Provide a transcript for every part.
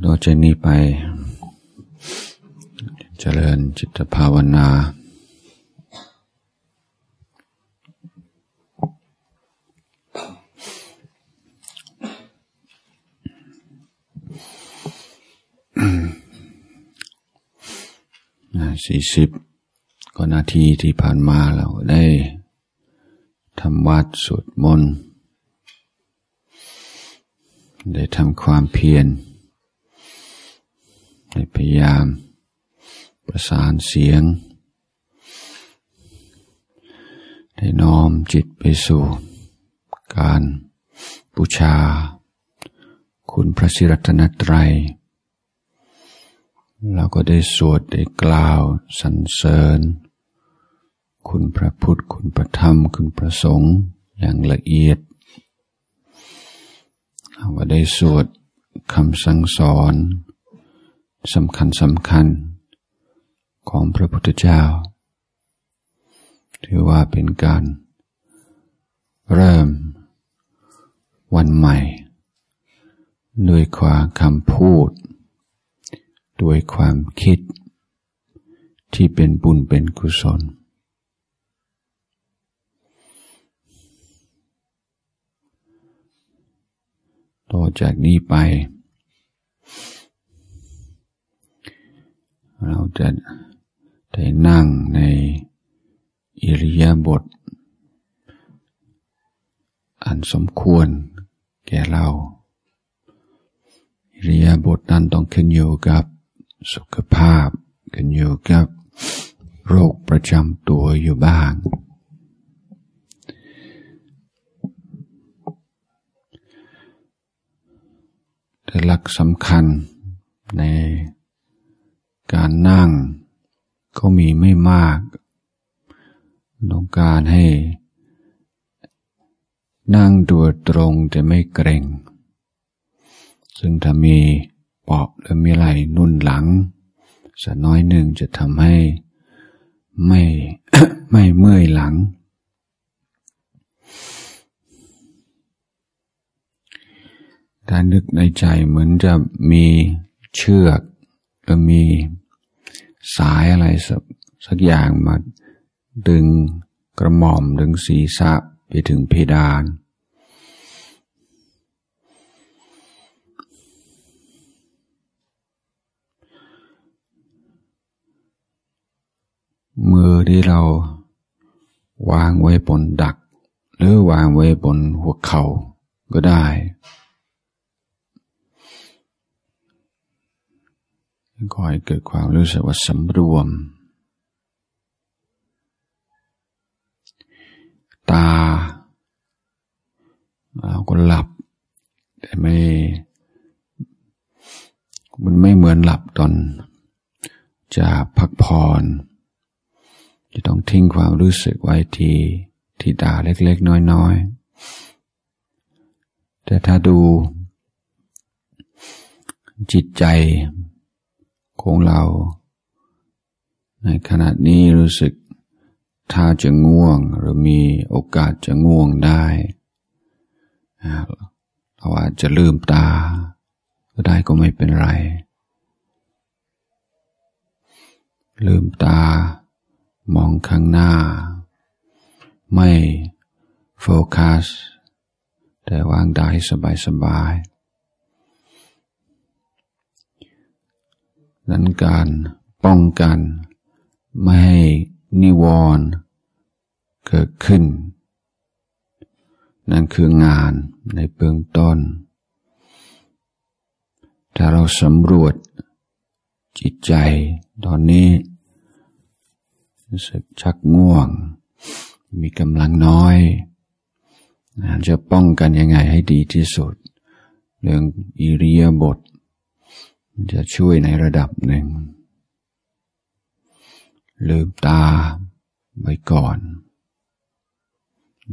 โดยจากนี้ไป เจริญจิตภาวนา สี่สิบกว่านาทีที่ผ่านมาเราได้ทำวัดสวดมนต์ได้ทำความเพียร ได้พยายาม ประสานเสียงได้น้อมจิตไปสู่ การบูชา คุณพระศิรัตนตรัย เราก็ได้สวดได้กล่าวสรรเสริญ คุณพระพุทธ คุณพระธรรม คุณพระสงฆ์อย่างละเอียดเราก็ได้สวดคำสั่งสอน สำคัญสำคัญของพระพุทธเจ้า ถือว่าเป็นการเริ่มวันใหม่ ด้วยความคำพูด ด้วยความคิด ที่เป็นบุญเป็นกุศล ต่อจากนี้ไป เราจะได้นั่งในอิริยาบถอันสมควรแก่เราอิริยาบถนั้นต้องขึ้นอยู่กับสุขภาพกันอยู่กับโรคประจำตัวอยู่บ้าง แต่หลักสำคัญใน การนั่งก็มีไม่มาก ต้องการให้ นั่งตัวตรงแต่ไม่เกรงซึ่งถ้ามีปอบหรือมีไหลนุ่นหลังสักน้อยหนึ่งจะทำให้ไม่ไม่เมื่อยหลัง ถ้านึกในใจเหมือนจะมีเชือกหรือมี สายอะไรสักสักอย่างมาดึงกระหม่อมดึงศีรษะไปถึงเพดาน มือที่เราวางไว้บนดัก หรือวางไว้บนหัวเข่าก็ได้ คอยเกิดความรู้สึกว่าสำรวม ตา เราก็หลับ แต่ไม่ มันไม่เหมือนหลับตอน จะพักผ่อนจะต้องทิ้งความรู้สึกไว้ที่ที่ตาเล็กๆ น้อยๆ แต่ถ้าดูจิตใจ ของเรา ในขณะนี้รู้สึกถ้าจะง่วงหรือมีโอกาสจะง่วงได้เราอาจจะลืมตา ก็ได้ก็ไม่เป็นไร ลืมตามองข้างหน้า ไม่โฟกัส แต่วางได้สบายสบาย นั้นการป้องกัน ไม่ให้นิวรณ์เกิดขึ้น นั่นคืองานในเบื้องต้น ถ้าเราสำรวจจิตใจตอนนี้รู้สึกชักง่วง มีกำลังน้อยจะป้องกันยังไงให้ดีที่สุด เรื่องอิริยาบถ จะช่วยในระดับหนึ่ง ลืมตาไว้ก่อน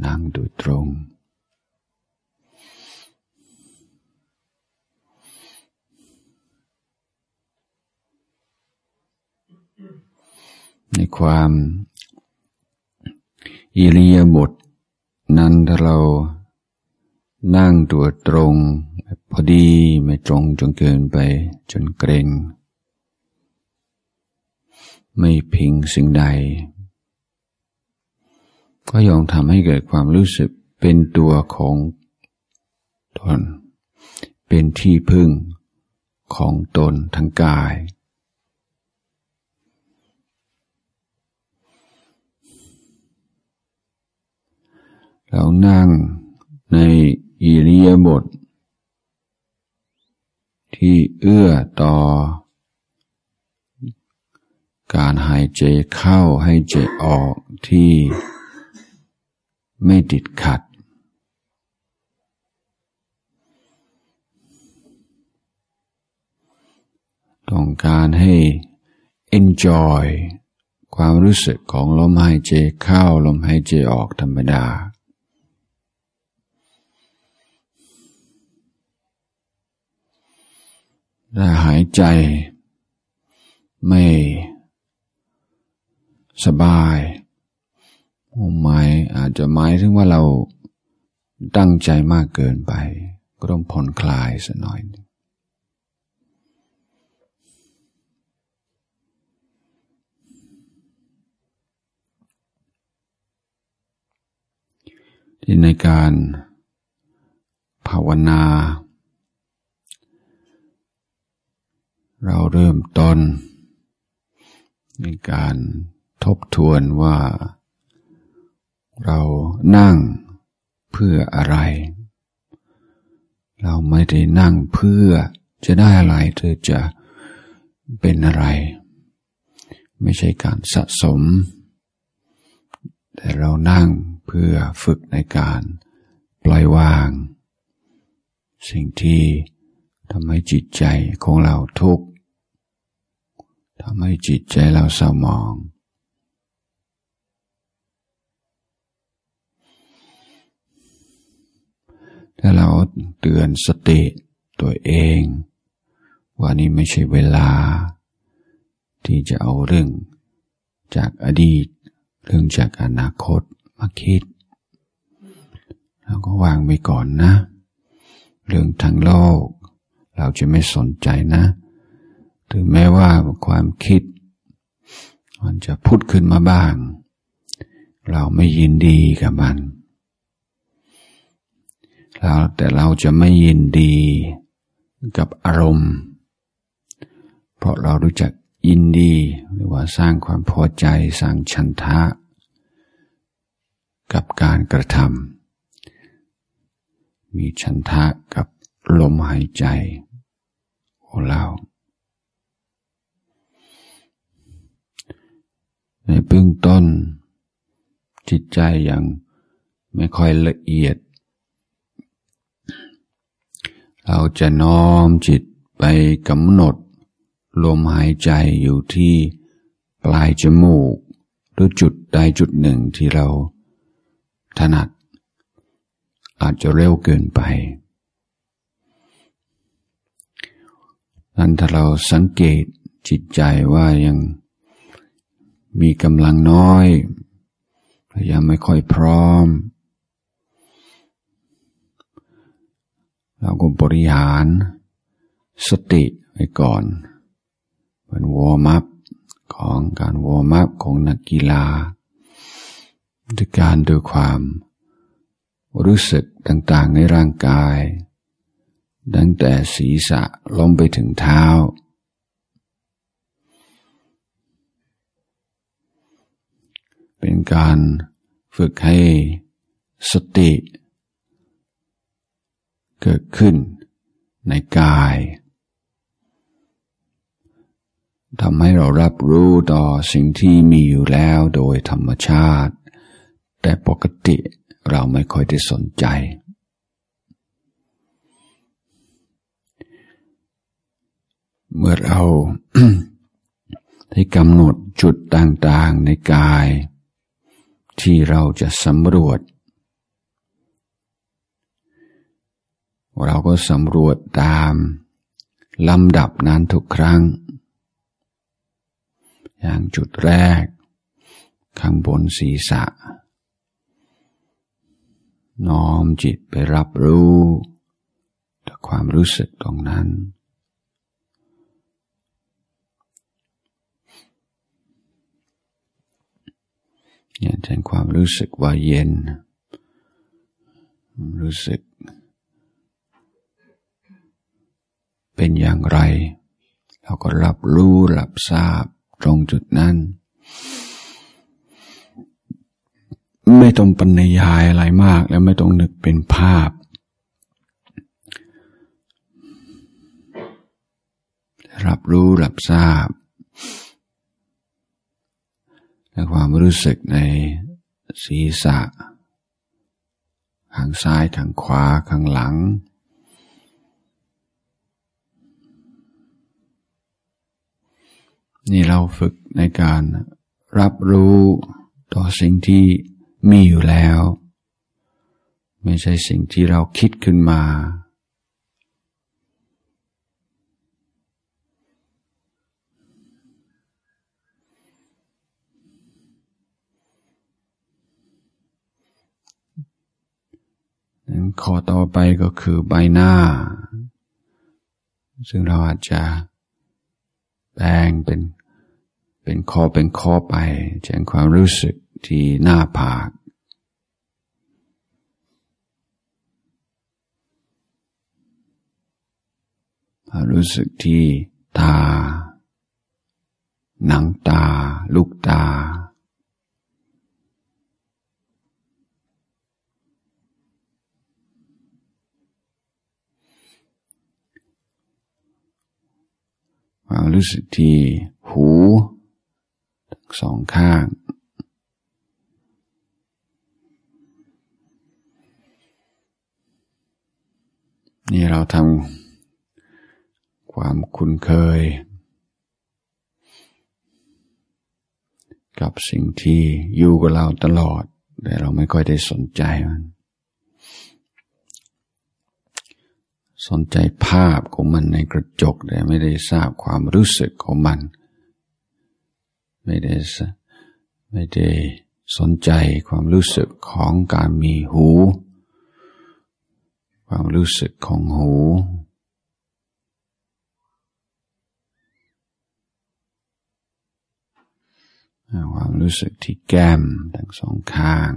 นั่งดูตรง ในความอิริยาบถนั้นถ้าเรา นั่งตัวตรง พอดีไม่ตรงจนเกินไปจนเกรงไม่พิงสิ่งใด ก็ยอมทำให้เกิดความรู้สึกเป็นตัวของตน เป็นที่พึ่งของตนทั้งกาย เรานั่งใน อิริยาบถที่เอื้อต่อ การหายใจเข้าให้ใจออกที่ไม่ติดขัด ต้องการให้ enjoy ความรู้สึกของลมหายใจเข้าลมหายใจออกธรรมดา ถ้าหายใจ ไม่สบายหมายอาจจะหมายถึงว่าเราตั้งใจมากเกินไป ก็ต้องผ่อนคลายสักหน่อย ที่ในการภาวนา เราเริ่มต้น ในการทบทวนว่า เรานั่งเพื่ออะไร เราไม่ได้นั่งเพื่อจะได้อะไรเธอจะเป็นอะไร ไม่ใช่การสะสม แต่เรานั่งเพื่อฝึกในการปล่อยวาง สิ่งที่ ทำให้จิตใจของเราทุกข์ทำให้จิตใจเราเศร้าหมอง ถ้าเราเตือนสติตัวเอง ว่านี่ไม่ใช่เวลา ที่จะเอาเรื่องจากอดีต เรื่องจากอนาคตมาคิดเราก็วางไว้ก่อนนะ เรื่องทางโลก เราจะไม่สนใจนะ ถึงแม้ว่าความคิด มันจะพุดขึ้นมาบ้าง เราไม่ยินดีกับมันเราแต่เราจะไม่ยินดีกับอารมณ์ เพราะเรารู้จักยินดีหรือว่าสร้างความพอใจสร้างชันทะ กับการกระทำมีชันทะกับลมหายใจ ของเราในเบื้องต้น จิตใจยังไม่ค่อยละเอียด เราจะน้อมจิตไปกำหนด ลมหายใจอยู่ที่ปลายจมูก หรือจุดใดจุดหนึ่งที่เราถนัด อาจจะเร็วเกินไป นั้นถ้าเราสังเกตจิตใจว่ายังมีกำลังน้อยยังไม่ค่อยพร้อม เราก็บริหารสติไว้ก่อนเป็นวอร์มัพของการวอร์มัพของนักกีฬาด้วยการดูความรู้สึกต่างๆในร่างกาย ตั้งแต่ศีรษะลงไปถึงเท้า เป็นการฝึกให้สติ เกิดขึ้นในกายทำให้เรารับรู้ต่อสิ่งที่มีอยู่แล้วโดยธรรมชาติ แต่ปกติเราไม่ค่อยได้สนใจ เมื่อเราได้กำหนดจุดต่างๆในกาย ที่เราจะสำรวจ เราก็สำรวจตามลำดับนั้นทุกครั้ง อย่างจุดแรก ข้างบนศีรษะ น้อมจิตไปรับรู้ความรู้สึกตรงนั้น เนี่ยเช่นความรู้สึกว่าเย็น รู้สึก เป็นอย่างไร เราก็รับรู้รับทราบตรงจุดนั้น ไม่ต้องปรรยายอะไรมากแล้วไม่ต้องนึกเป็นภาพ รับรู้รับทราบ ความรู้สึกในศีรษะข้างซ้ายข้างขวาข้างหลัง นี่เราฝึกในการรับรู้ต่อสิ่งที่มีอยู่แล้ว ไม่ใช่สิ่งที่เราคิดขึ้นมา ข้อต่อไปก็คือใบหน้า ซึ่งเราอาจจะแบ่งเป็นเป็นข้อเป็นข้อไปแจ้งความรู้สึกที่หน้าผากรู้สึกที่ตา หนังตา ลูกตา ความรู้สึกที่หูสองข้าง นี่เราทำความคุ้นเคย กับสิ่งที่อยู่กับเราตลอด แต่เราไม่ค่อยได้สนใจมัน สนใจภาพของมันในกระจก แต่ไม่ได้ทราบความรู้สึกของมัน ไม่ได้ไม่ได้สนใจความรู้สึกของการมีหู ความรู้สึกของหู ความรู้สึกที่แก้มทั้งสองข้าง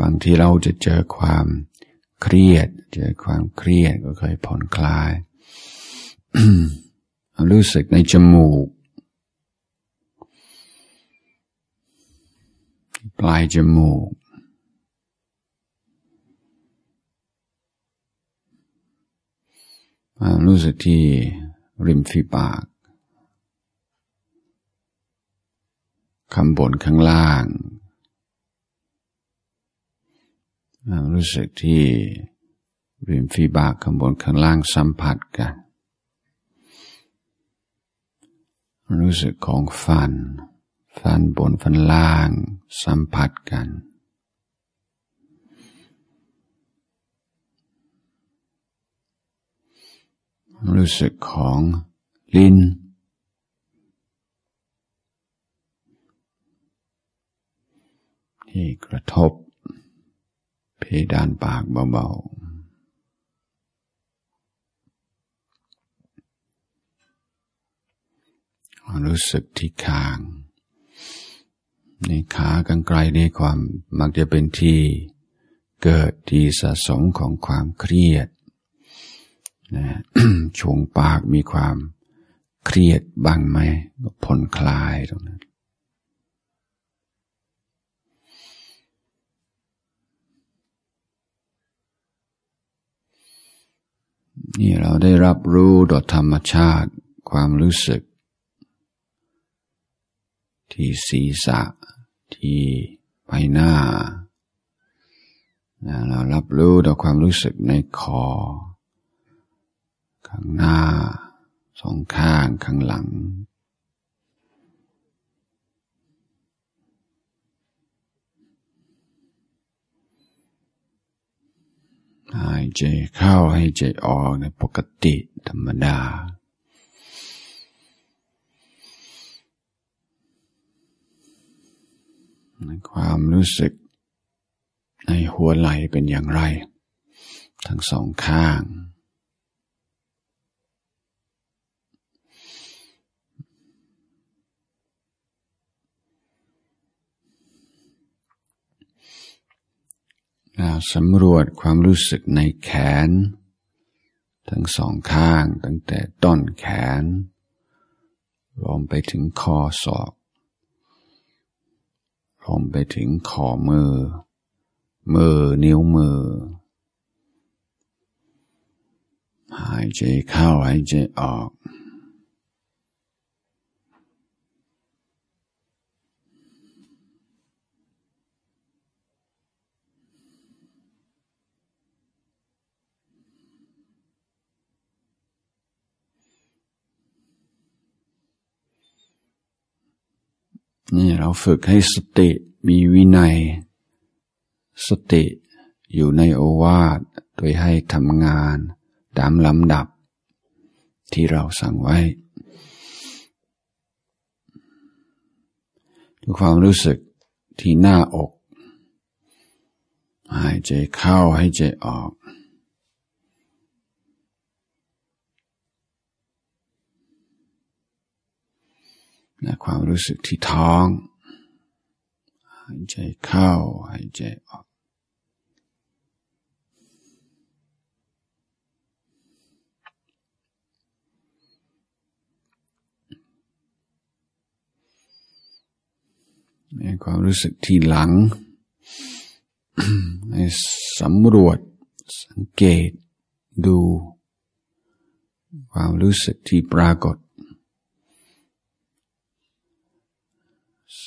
บางทีเราจะเจอความเครียด เจอความเครียดก็เคยผ่อนคลาย รู้สึกในจมูก ปลายจมูก รู้สึกที่ริมฝีปากข้างบนข้างล่าง รู้สึกที่ริมฝีปากข้างบนข้างล่างสัมผัสกัน รู้สึกของฟัน ฟันบนฟันล่างสัมผัสกัน รู้สึกของลิ้น ที่กระทบ เพดานปากเบาๆ รู้สึกที่คาง ในขากังไกลในความมักจะเป็นที่เกิดที่สะสมของความเครียดนะช่วงปากมีความเครียดบ้างไหมก็ผ่อนคลายตรงนั้น นี่เราได้รับรู้ดธรรมชาติความรู้สึก ที่ศีรษะที่ใบหน้า เรารับรู้ดอความรู้สึกในคอ ข้างหน้า สองข้างข้างหลัง หายใจเข้าให้ใจออกในปกติธรรมดาในความรู้สึกในหัวไหล่เป็นอย่างไร ทั้งสองข้าง สำรวจความรู้สึกในแขน ทั้งสองข้างตั้งแต่ต้นแขนลงไปถึงคอศอกลงไปถึงขอมือ มือนิ้วมือ หายใจเข้าหายใจออก นี่เราฝึกให้สติมีวินัย สติอยู่ในโอวาทโดยให้ทำงานตามลำดับ ที่เราสั่งไว้ดูความรู้สึกที่หน้าอก หายใจเข้าให้ใจออก และความรู้สึกที่ท้อง หายใจเข้า หายใจออกในความรู้สึกที่หลัง ให้สำรวจสังเกตดู ความรู้สึกที่ปรากฏ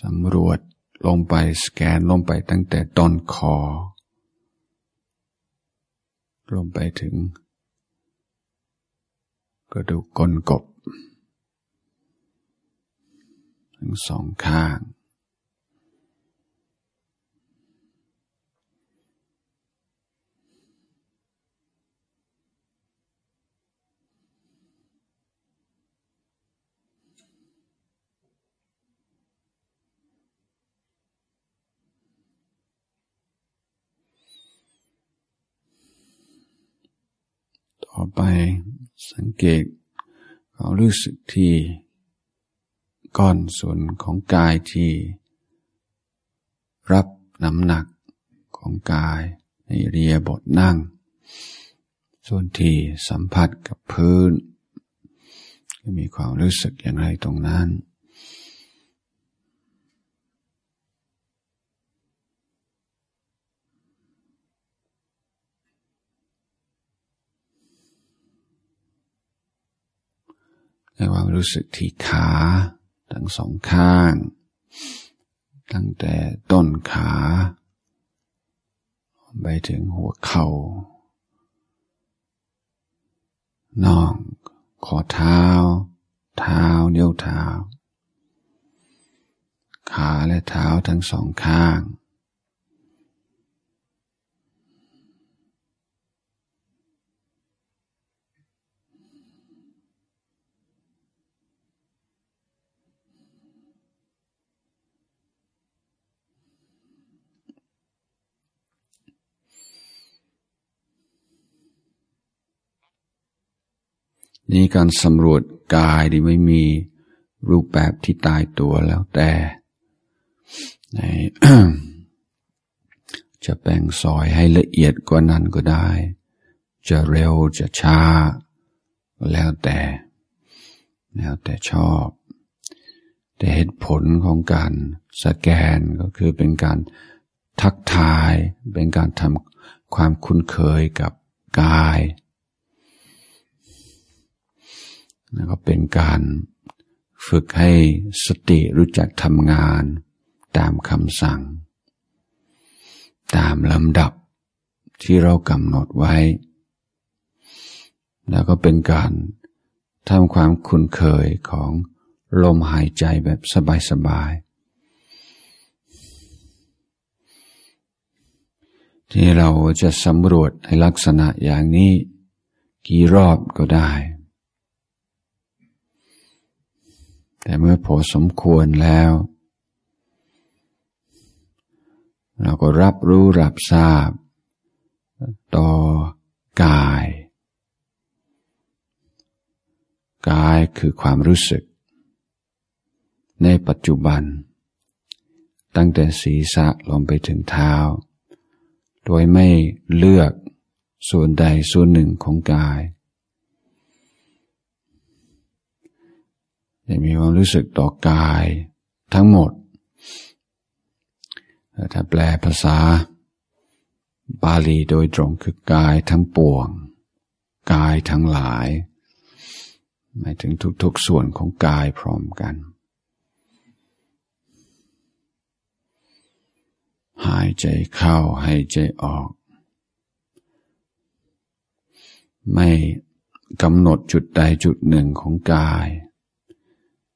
สำรวจลงไปสแกนลงไปตั้งแต่ต้นคอ ลงไปถึง กระดูกก้นกบ ทั้งสองข้างต่อไปสัง เกตความรู้สึกที่ก้อนส่วนของกายที่ รับน้ำหนักของกายในเรียบทนั่ง ส่วนที่สัมผัสกับพื้น มีความรู้สึกอย่างไรตรงนั้น ในความรู้สึกที่ขาทั้งสองข้าง ตั้งแต่ต้นขา ไปถึงหัวเข่าน่องข้อเท้า เท้านิ้วเท้า ขาและเท้าทั้งสองข้าง นี่การสำรวจกายที่ไม่มีรูปแบบที่ตายตัวแล้วแต่จะแบ่งซอยให้ละเอียดกว่านั้นก็ได้ จะเร็วจะช้า แล้วแต่แล้วแต่ชอบ แต่เหตุผลของการสแกนก็คือเป็นการทักทาย เป็นการทำความคุ้นเคยกับกาย แล้วก็เป็นการฝึกให้สติรู้จักทำงานตามคำสั่ง ตามลำดับที่เรากำหนดไว้ แล้วก็เป็นการทำความคุ้นเคยของลมหายใจแบบสบายๆ ที่เราจะสำรวจในลักษณะอย่างนี้กี่รอบก็ได้ แต่เมื่อพอสมควรแล้ว เราก็รับรู้รับทราบ ต่อกาย กายคือความรู้สึก ในปัจจุบัน ตั้งแต่ศีรษะลงไปถึงเท้า โดยไม่เลือกส่วนใดส่วนหนึ่งของกาย จะมีความรู้สึกต่อกายทั้งหมด ถ้าแปลภาษาบาลีโดยตรงคือกายทั้งปวง กายทั้งหลาย หมายถึงทุกๆส่วนของกายพร้อมกัน หายใจเข้าหายใจออก ไม่กำหนดจุดใดจุดหนึ่งของกาย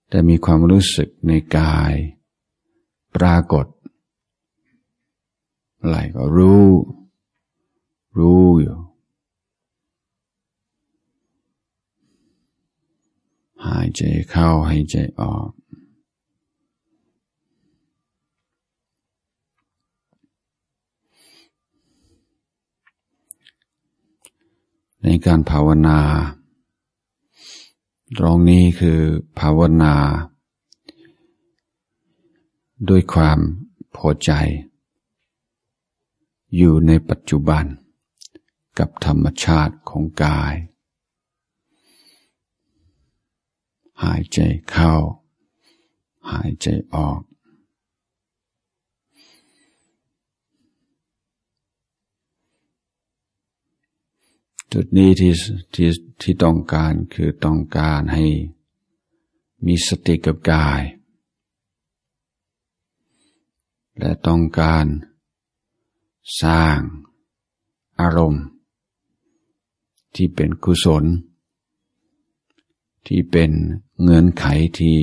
แต่มีความรู้สึกในกาย ปรากฏอะไรก็รู้ รู้อยู่ หายใจเข้าหายใจออก ในการภาวนา ตรงนี้คือภาวนา ด้วยความพอใจ อยู่ในปัจจุบัน กับธรรมชาติของกาย หายใจเข้า หายใจออก จุดนี้ที่ที่ที่ต้องการคือต้องการให้มีสติกับกาย และต้องการสร้างอารมณ์ ที่เป็นกุศล ที่เป็นเงื่อนไขที่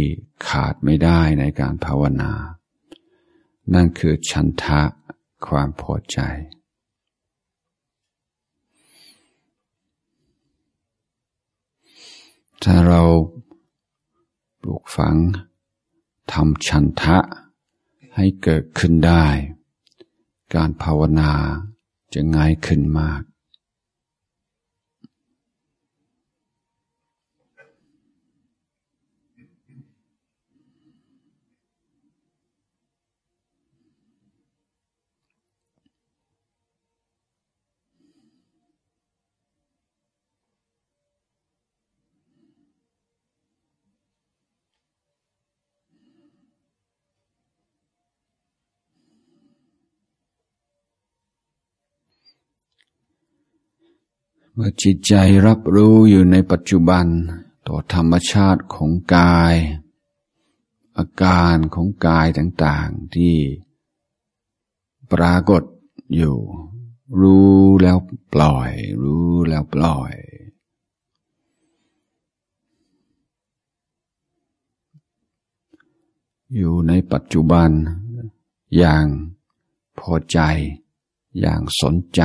ขาดไม่ได้ในการภาวนา นั่นคือชันทะความพอใจ ถ้าเราปลูกฝังทำชันทะให้เกิดขึ้นได้ การภาวนาจะง่ายขึ้นมาก เมื่อจิตใจรับรู้อยู่ในปัจจุบัน ต่อธรรมชาติของกาย อาการของกายต่างๆที่ปรากฏอยู่ รู้แล้วปล่อย รู้แล้วปล่อยอยู่ในปัจจุบันอย่างพอใจ อย่างสนใจ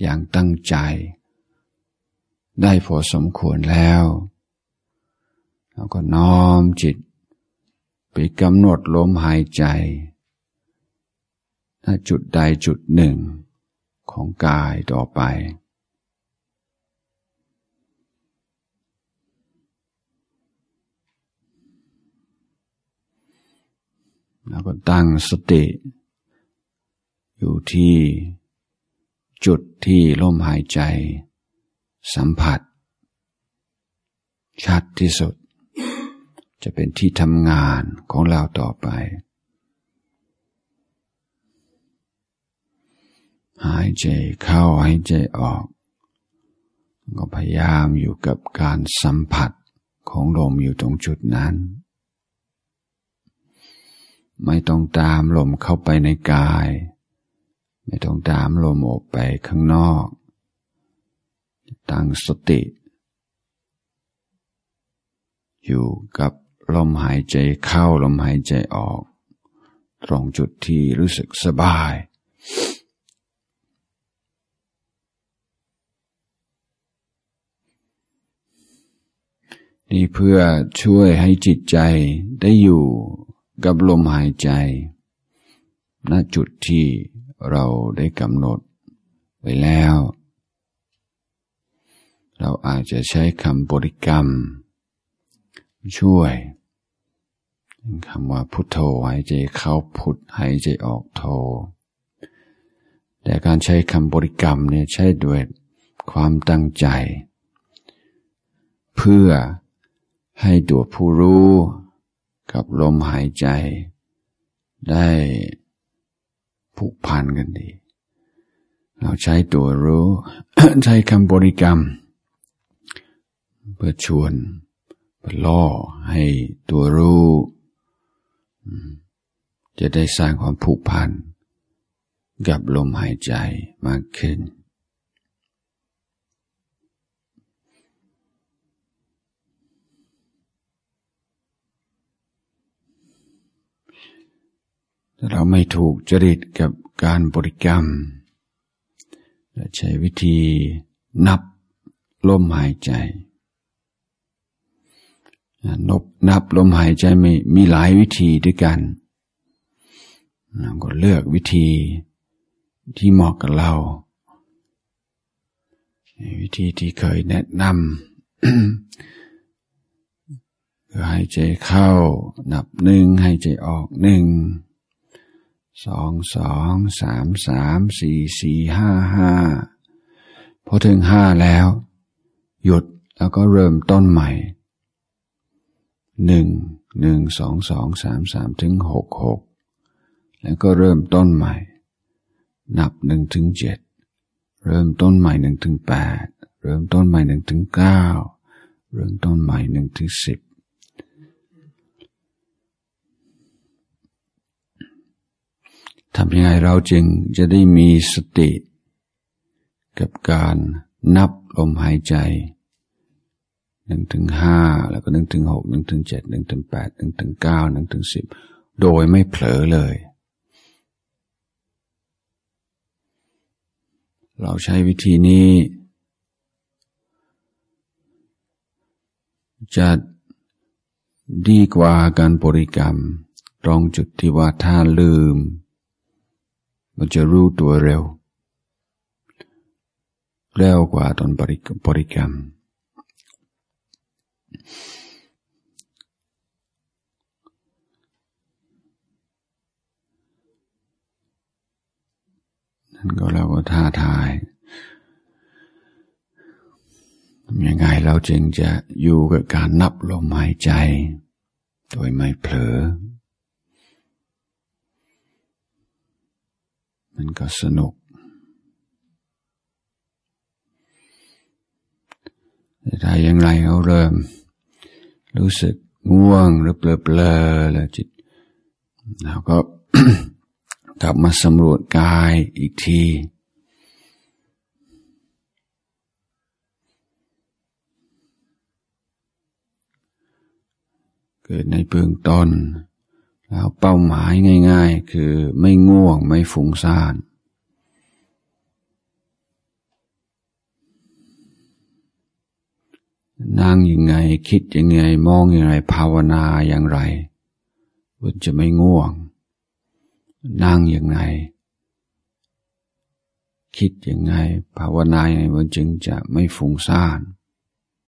อย่างตั้งใจ ได้พอสมควรแล้วเราก็น้อมจิต ไปกำหนดลมหายใจณจุดใดจุดหนึ่งของกายต่อไป แล้วก็ตั้งสติ อยู่ที่ จุดที่ลมหายใจ สัมผัส ชัดที่สุด จะเป็นที่ทำงานของเราต่อไป หายใจเข้าหายใจออก ก็พยายามอยู่กับการสัมผัสของลมอยู่ตรงจุดนั้น ไม่ต้องตามลมเข้าไปในกาย ไม่ต้องตามลมออกไปข้างนอก ตั้งสติ อยู่กับลมหายใจเข้าลมหายใจออก ตรงจุดที่รู้สึกสบาย นี่เพื่อช่วยให้จิตใจได้อยู่กับลมหายใจ ณ จุดที่ เราได้กำหนดไว้แล้ว เราอาจจะใช้คำบริกรรม ช่วยคำว่าพุทโธหายใจเข้าพุทหายใจออกโธแต่การใช้คำบริกรรมเนี่ยใช้ด้วยความตั้งใจ เพื่อให้ตัวผู้รู้กับลมหายใจ ได้ ผูกพันกันดี เราใช้ตัวรู้ ใช้คำบริกรรม เพื่อชวนเพื่อล่อให้ตัวรู้ จะได้สร้างความผูกพันกับลมหายใจมากขึ้น เราไม่ถูกจริตกับการบริกรรม ใช้วิธีนับลมหายใจ นบนับลมหายใจมีมีหลายวิธีด้วยกันเราก็เลือกวิธีที่เหมาะกับเรา วิธีที่เคยแนะนำคือหายใจเข้า นับหนึ่งหายใจออกหนึ่ง สองสองสามสามสี่สี่ห้าห้าพอถึงห้าแล้ว หยุดแล้วก็เริ่มต้นใหม่หนึ่งหนึ่งสองสองสามสามถึงหกหกแล้วก็เริ่มต้นใหม่ นับหนึ่งถึงเจ็ดเริ่มต้นใหม่หนึ่งถึงแปดเริ่มต้นใหม่หนึ่งถึงเก้าเริ่มต้นใหม่หนึ่งถึงสิบ ทำยังไงเราจึงจะได้มีสติ กับการนับลมหายใจหนึ่งถึงห้าแล้วก็หนึ่งถึงหกหนึ่งถึงเจ็ดหนึ่งถึงแปดหนึ่งถึงเก้าหนึ่งถึงสิบโดยไม่เผลอเลย เราใช้วิธีนี้ จะดีกว่าการบริกรรม ตรงจุดที่ว่าถ้าลืม มันจะรู้ตัวเร็ว เร็วกว่าตอนบริกรรม นั่นก็เราก็ท้าทายยังไงเราจึงจะอยู่กับการนับลมหายใจ โดยไม่เผลอ มันก็สนุกแต่ถ้าอย่างไรเราเริ่ม รู้สึกง่วงหรือเปลอเปลอแล้วจิตเราก็กลับมาสำรวจกายอีกที เกิดในเบื้องต้น แล้วเป้าหมายง่าย ๆ คือไม่ง่วงไม่ฟุ้งซ่านนั่งยังไงคิดยังไง มองยังไง ภาวนาอย่างไร มันจะไม่ง่วง นั่งยังไง คิดยังไง ภาวนาอย่างไรมันจึงจะไม่ฟุ้งซ่าน